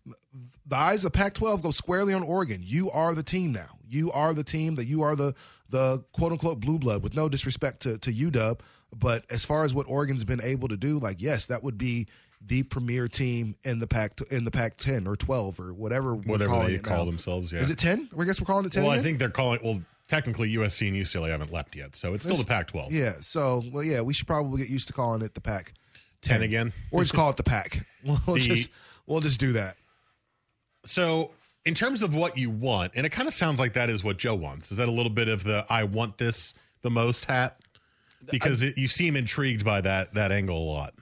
the eyes of Pac-12 go squarely on Oregon. You are the team now. You are the team that you are the the quote unquote blue blood. With no disrespect to to UW, but as far as what Oregon's been able to do, like yes, that would be the premier team in the pack in the Pac-10 or 12 or whatever Whatever they call now. themselves, yeah. Is it 10? I guess we're calling it 10. Well, I think they're calling. Well, technically, USC and UCLA haven't left yet, so it's still the Pac-12. Yeah. So, well, yeah, we should probably get used to calling it the Pac. 10 again? or just call it the Pac. We'll The- just we'll just do that. So, in terms of what you want, and it kind of sounds like that is what Joe wants. Is that a little bit of the "I want this the most" hat? Because it, you seem intrigued by that that angle a lot.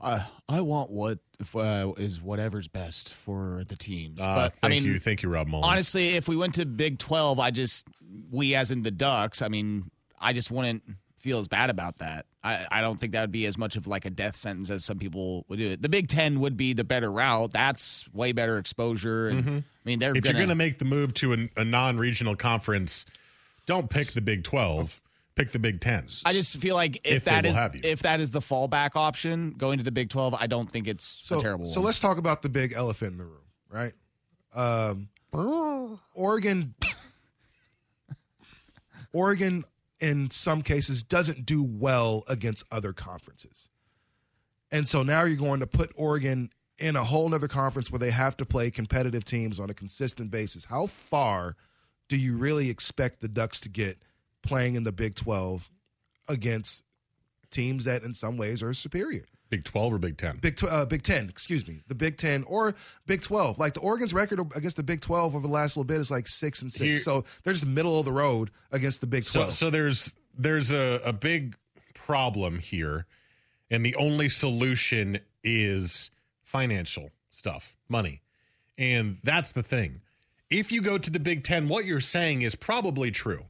Uh, I want what uh, is whatever's best for the teams. Uh, but thank I mean, you, thank you, Rob Mullins. honestly, if we went to Big Twelve, I just we as in the Ducks. I mean, I just wouldn't feel as bad about that. I, I don't think that would be as much of like a death sentence as some people would do it. The Big Ten would be the better route. That's way better exposure. And Mhm. I mean, they're if gonna, you're going to make the move to an, a non-regional conference, don't pick the Big Twelve. Pick the Big Ten. I just feel like if, If they that will is have you. if that is the fallback option, going to the Big Twelve, I don't think it's So, a terrible. One. So one. let's talk about the big elephant in the room, right? Um, Oregon, Oregon, in some cases, doesn't do well against other conferences, and so now you're going to put Oregon in a whole other conference where they have to play competitive teams on a consistent basis. How far do you really expect the Ducks to get playing in the Big Twelve against teams that, in some ways, are superior? Big Twelve or Big Ten? Big tw- uh, Big Ten, excuse me, the Big Ten or Big Twelve. Like the Oregon's record against the Big Twelve over the last little bit is like six and six. Here- so they're just middle of the road against the Big So, Twelve. so there's there's a, a big problem here, and the only solution is financial stuff, money. And that's the thing. If you go to the Big Ten, what you're saying is probably true.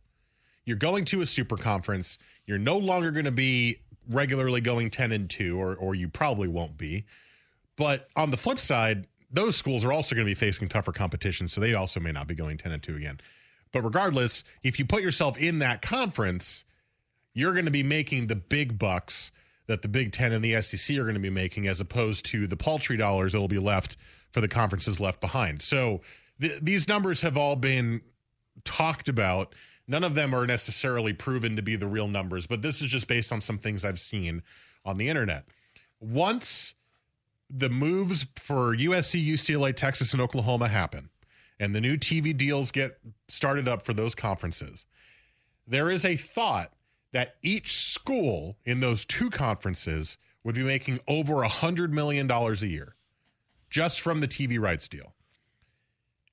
You're going to a super conference. You're no longer going to be regularly going 10 and 2, or, or you probably won't be. But on the flip side, those schools are also going to be facing tougher competition, so they also may not be going 10 and 2 again. But regardless, if you put yourself in that conference, you're going to be making the big bucks that the Big Ten and the SEC are going to be making, as opposed to the paltry dollars that will be left for the conferences left behind. So th- these numbers have all been talked about. None of them are necessarily proven to be the real numbers, but this is just based on some things I've seen on the internet. Once the moves for USC, UCLA, Texas, and Oklahoma happen, and the new TV deals get started up for those conferences, there is a thought that each school in those two conferences would be making over a $100 million a year just from the TV rights deal.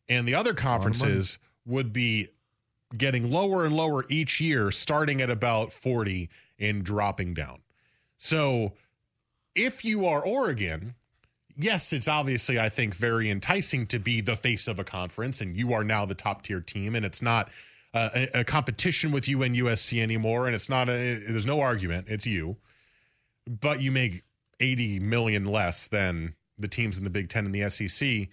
And the other conferences would be getting lower and lower each year, starting at about 40 and dropping down. So if you are Oregon, yes, it's obviously, I think, very enticing to be the face of a conference, and you are now the top tier team, and it's not uh, a, a, competition with you and USC anymore, and it's not a, there's no argument, it's you, but you make 80 million less than the teams in the Big Ten and the SEC.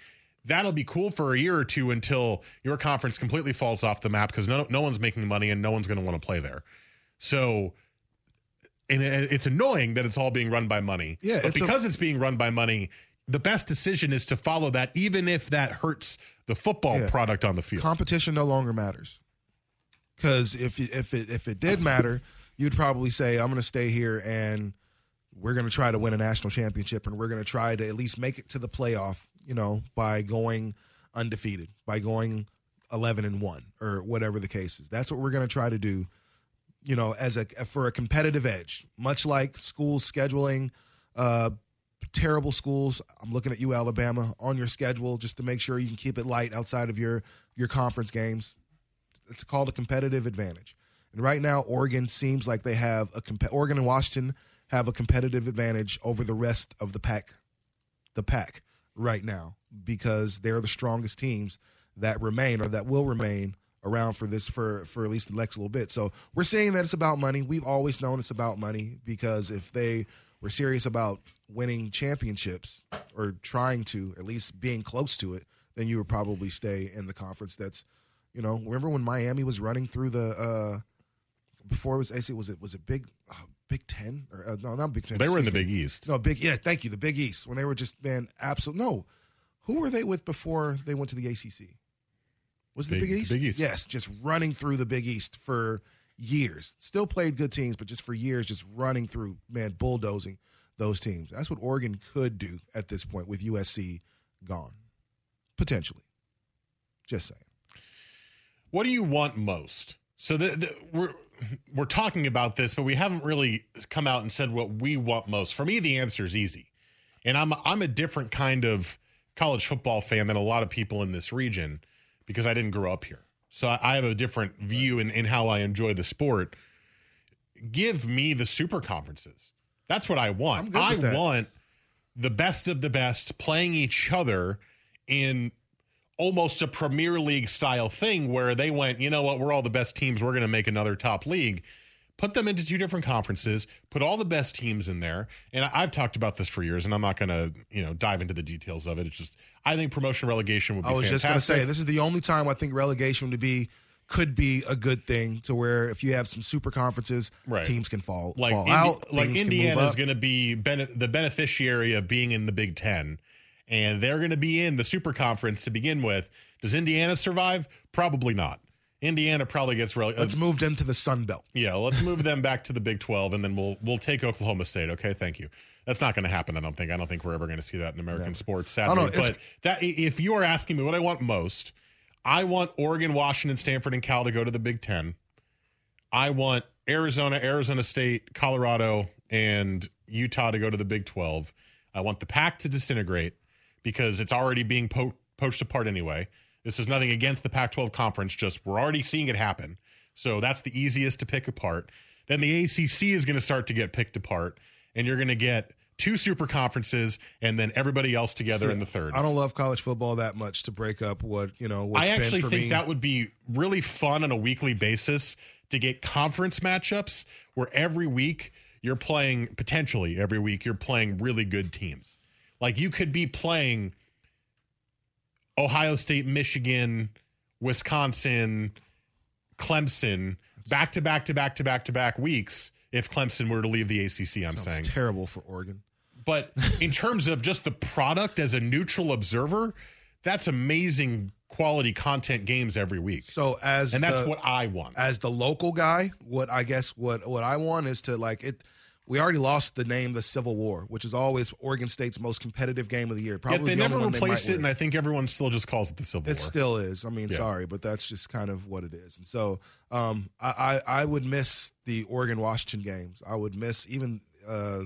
That'll be cool for a year or two until your conference completely falls off the map because no, no one's making money and no one's going to want to play there. So, and it's annoying that it's all being run by money. Yeah, but it's because a- it's being run by money, the best decision is to follow that, even if that hurts the football Yeah. product on the field. competition no longer matters. Because if if it if it did matter, you'd probably say, "I'm going to stay here and we're going to try to win a national championship, and we're going to try to at least make it to the playoff." You know, by going undefeated, by going 11 and one, or whatever the case is. That's what we're going to try to do. You know, as a for a competitive edge, much like schools scheduling. Uh, terrible schools. I'm looking at you, Alabama, on your schedule just to make sure you can keep it light outside of your your conference games. It's called a competitive advantage. And right now, Oregon seems like they have a comp- Oregon and Washington have a competitive advantage over the rest of the pack, the pack right now because they're the strongest teams that remain or that will remain around for this for for at least the next little bit. So we're saying that it's about money. We've always known it's about money because if they were serious about winning championships or trying to at least being close to it, then you would probably stay in the conference that's you know, remember when Miami was running through the uh before it was AC was it was it Big uh, Big 10 or uh, no, not Big 10. They were in the Big. East. No, Big Yeah, thank you. The Big East when they were just man absolute No. Who were they with before they went to the ACC? Was it the Big- Big East? Big East. Yes, just running through the Big East for years. Still played good teams, but just for years, just running through, man, bulldozing those teams. That's what Oregon could do at this point with USC gone, potentially. Just saying. What do you want most? So the, the, we're we're talking about this, but we haven't really come out and said what we want most. For me, the answer is easy, and I'm I'm a different kind of college football fan than a lot of people in this region because I didn't grow up here. So I, I have a different view in, in how I enjoy the sport. Give me the super conferences. That's what I want. I want the best of the best playing each other in almost a Premier League style thing where they went, you know what, we're all the best teams. We're going to make another top league. Put them into two different conferences, put all the best teams in there. And I've talked about this for years, and I'm not going to, you know, dive into the details of it. It's just, I think promotion relegation would be I was just going to say, this is the only time I think relegation would be could be a good thing to where if you have some super conferences, Right. teams can fall, like fall Indi- out. like things can move Indiana is going to be bene- the beneficiary of being in the Big Ten, and they're going to be in the Super Conference to begin with. Does Indiana survive? Probably not. Indiana probably gets really. Let's move them to the Sun Belt. Yeah, let's move them back to the Big Twelve, and then we'll we'll take Oklahoma State. Okay, thank you. That's not going to happen. I don't think. I don't think we're ever going to see that in American sports. Oh, I Sadly, know, but that if you are asking me what I want most, I want Oregon, Washington, Stanford, and Cal to go to the Big Ten. I want Arizona, Arizona State, Colorado, and Utah to go to the Big 12. I want the pack to disintegrate because it's already being po- poached apart anyway. This is nothing against the Pac 12 conference, just we're already seeing it happen. So that's the easiest to pick apart. then the ACC is going to start to get picked apart, and you're going to get two super conferences and then everybody else together in the third. I don't love college football that much to break up what you know. What's I actually think me. that would be really fun on a weekly basis to get conference matchups where every week you're playing potentially every week you're playing really good teams. Like you could be playing Ohio State, Michigan, Wisconsin, Clemson back to back to back to back to back weeks if Clemson were to leave the ACC, I'm Sounds saying. terrible for Oregon. But in terms of just the product as a neutral observer, that's amazing quality content games every week. So as and that's the- what I want. as the local guy, what I guess what what I want is to like it. We already lost the name the Civil War, which is always Oregon State's most competitive game of the year. Probably they the never they replaced might it, and. I think everyone still just calls it the Civil It War. It still is. I mean, Yeah. sorry, but that's just kind of what it is. And so, um, I, I I would miss the Oregon Washington games. I would miss even uh,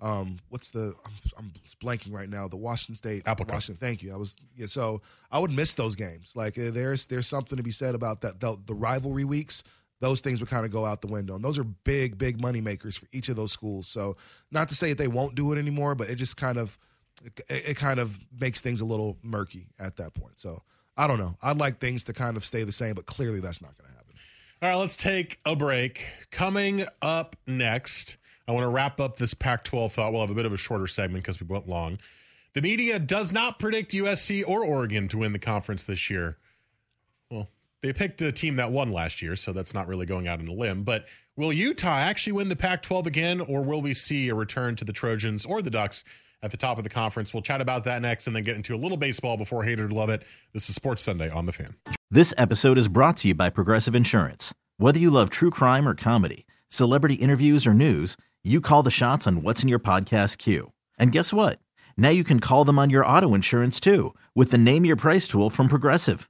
um, what's the I'm, I'm blanking right now. The Washington State Apple. Washington. Thank you. I was yeah. So I would miss those games. Like uh, there's there's something to be said about that. The, the rivalry weeks. Those things would kind of go out the window, and those are big, big money makers for each of those schools. So, not to say that they won't do it anymore, but it just kind of, it, it kind of makes things a little murky at that point. So, I don't know. I'd like things to kind of stay the same, but clearly that's not going to happen. All right, let's take a break. Coming up next, I want to wrap up this Pac 12 thought. We'll have a bit of a shorter segment because we went long. The media does not predict USC or Oregon to win the conference this year. They picked a team that won last year, so that's not really going out on a limb. But will Utah actually win the Pac 12 again, or will we see a return to the Trojans or the Ducks at the top of the conference? We'll chat about that next and then get into a little baseball before Hater to Love It. This is Sports Sunday on the fan. This episode is brought to you by Progressive Insurance. Whether you love true crime or comedy, celebrity interviews or news, you call the shots on what's in your podcast queue. And guess what? Now you can call them on your auto insurance too with the Name Your Price tool from Progressive.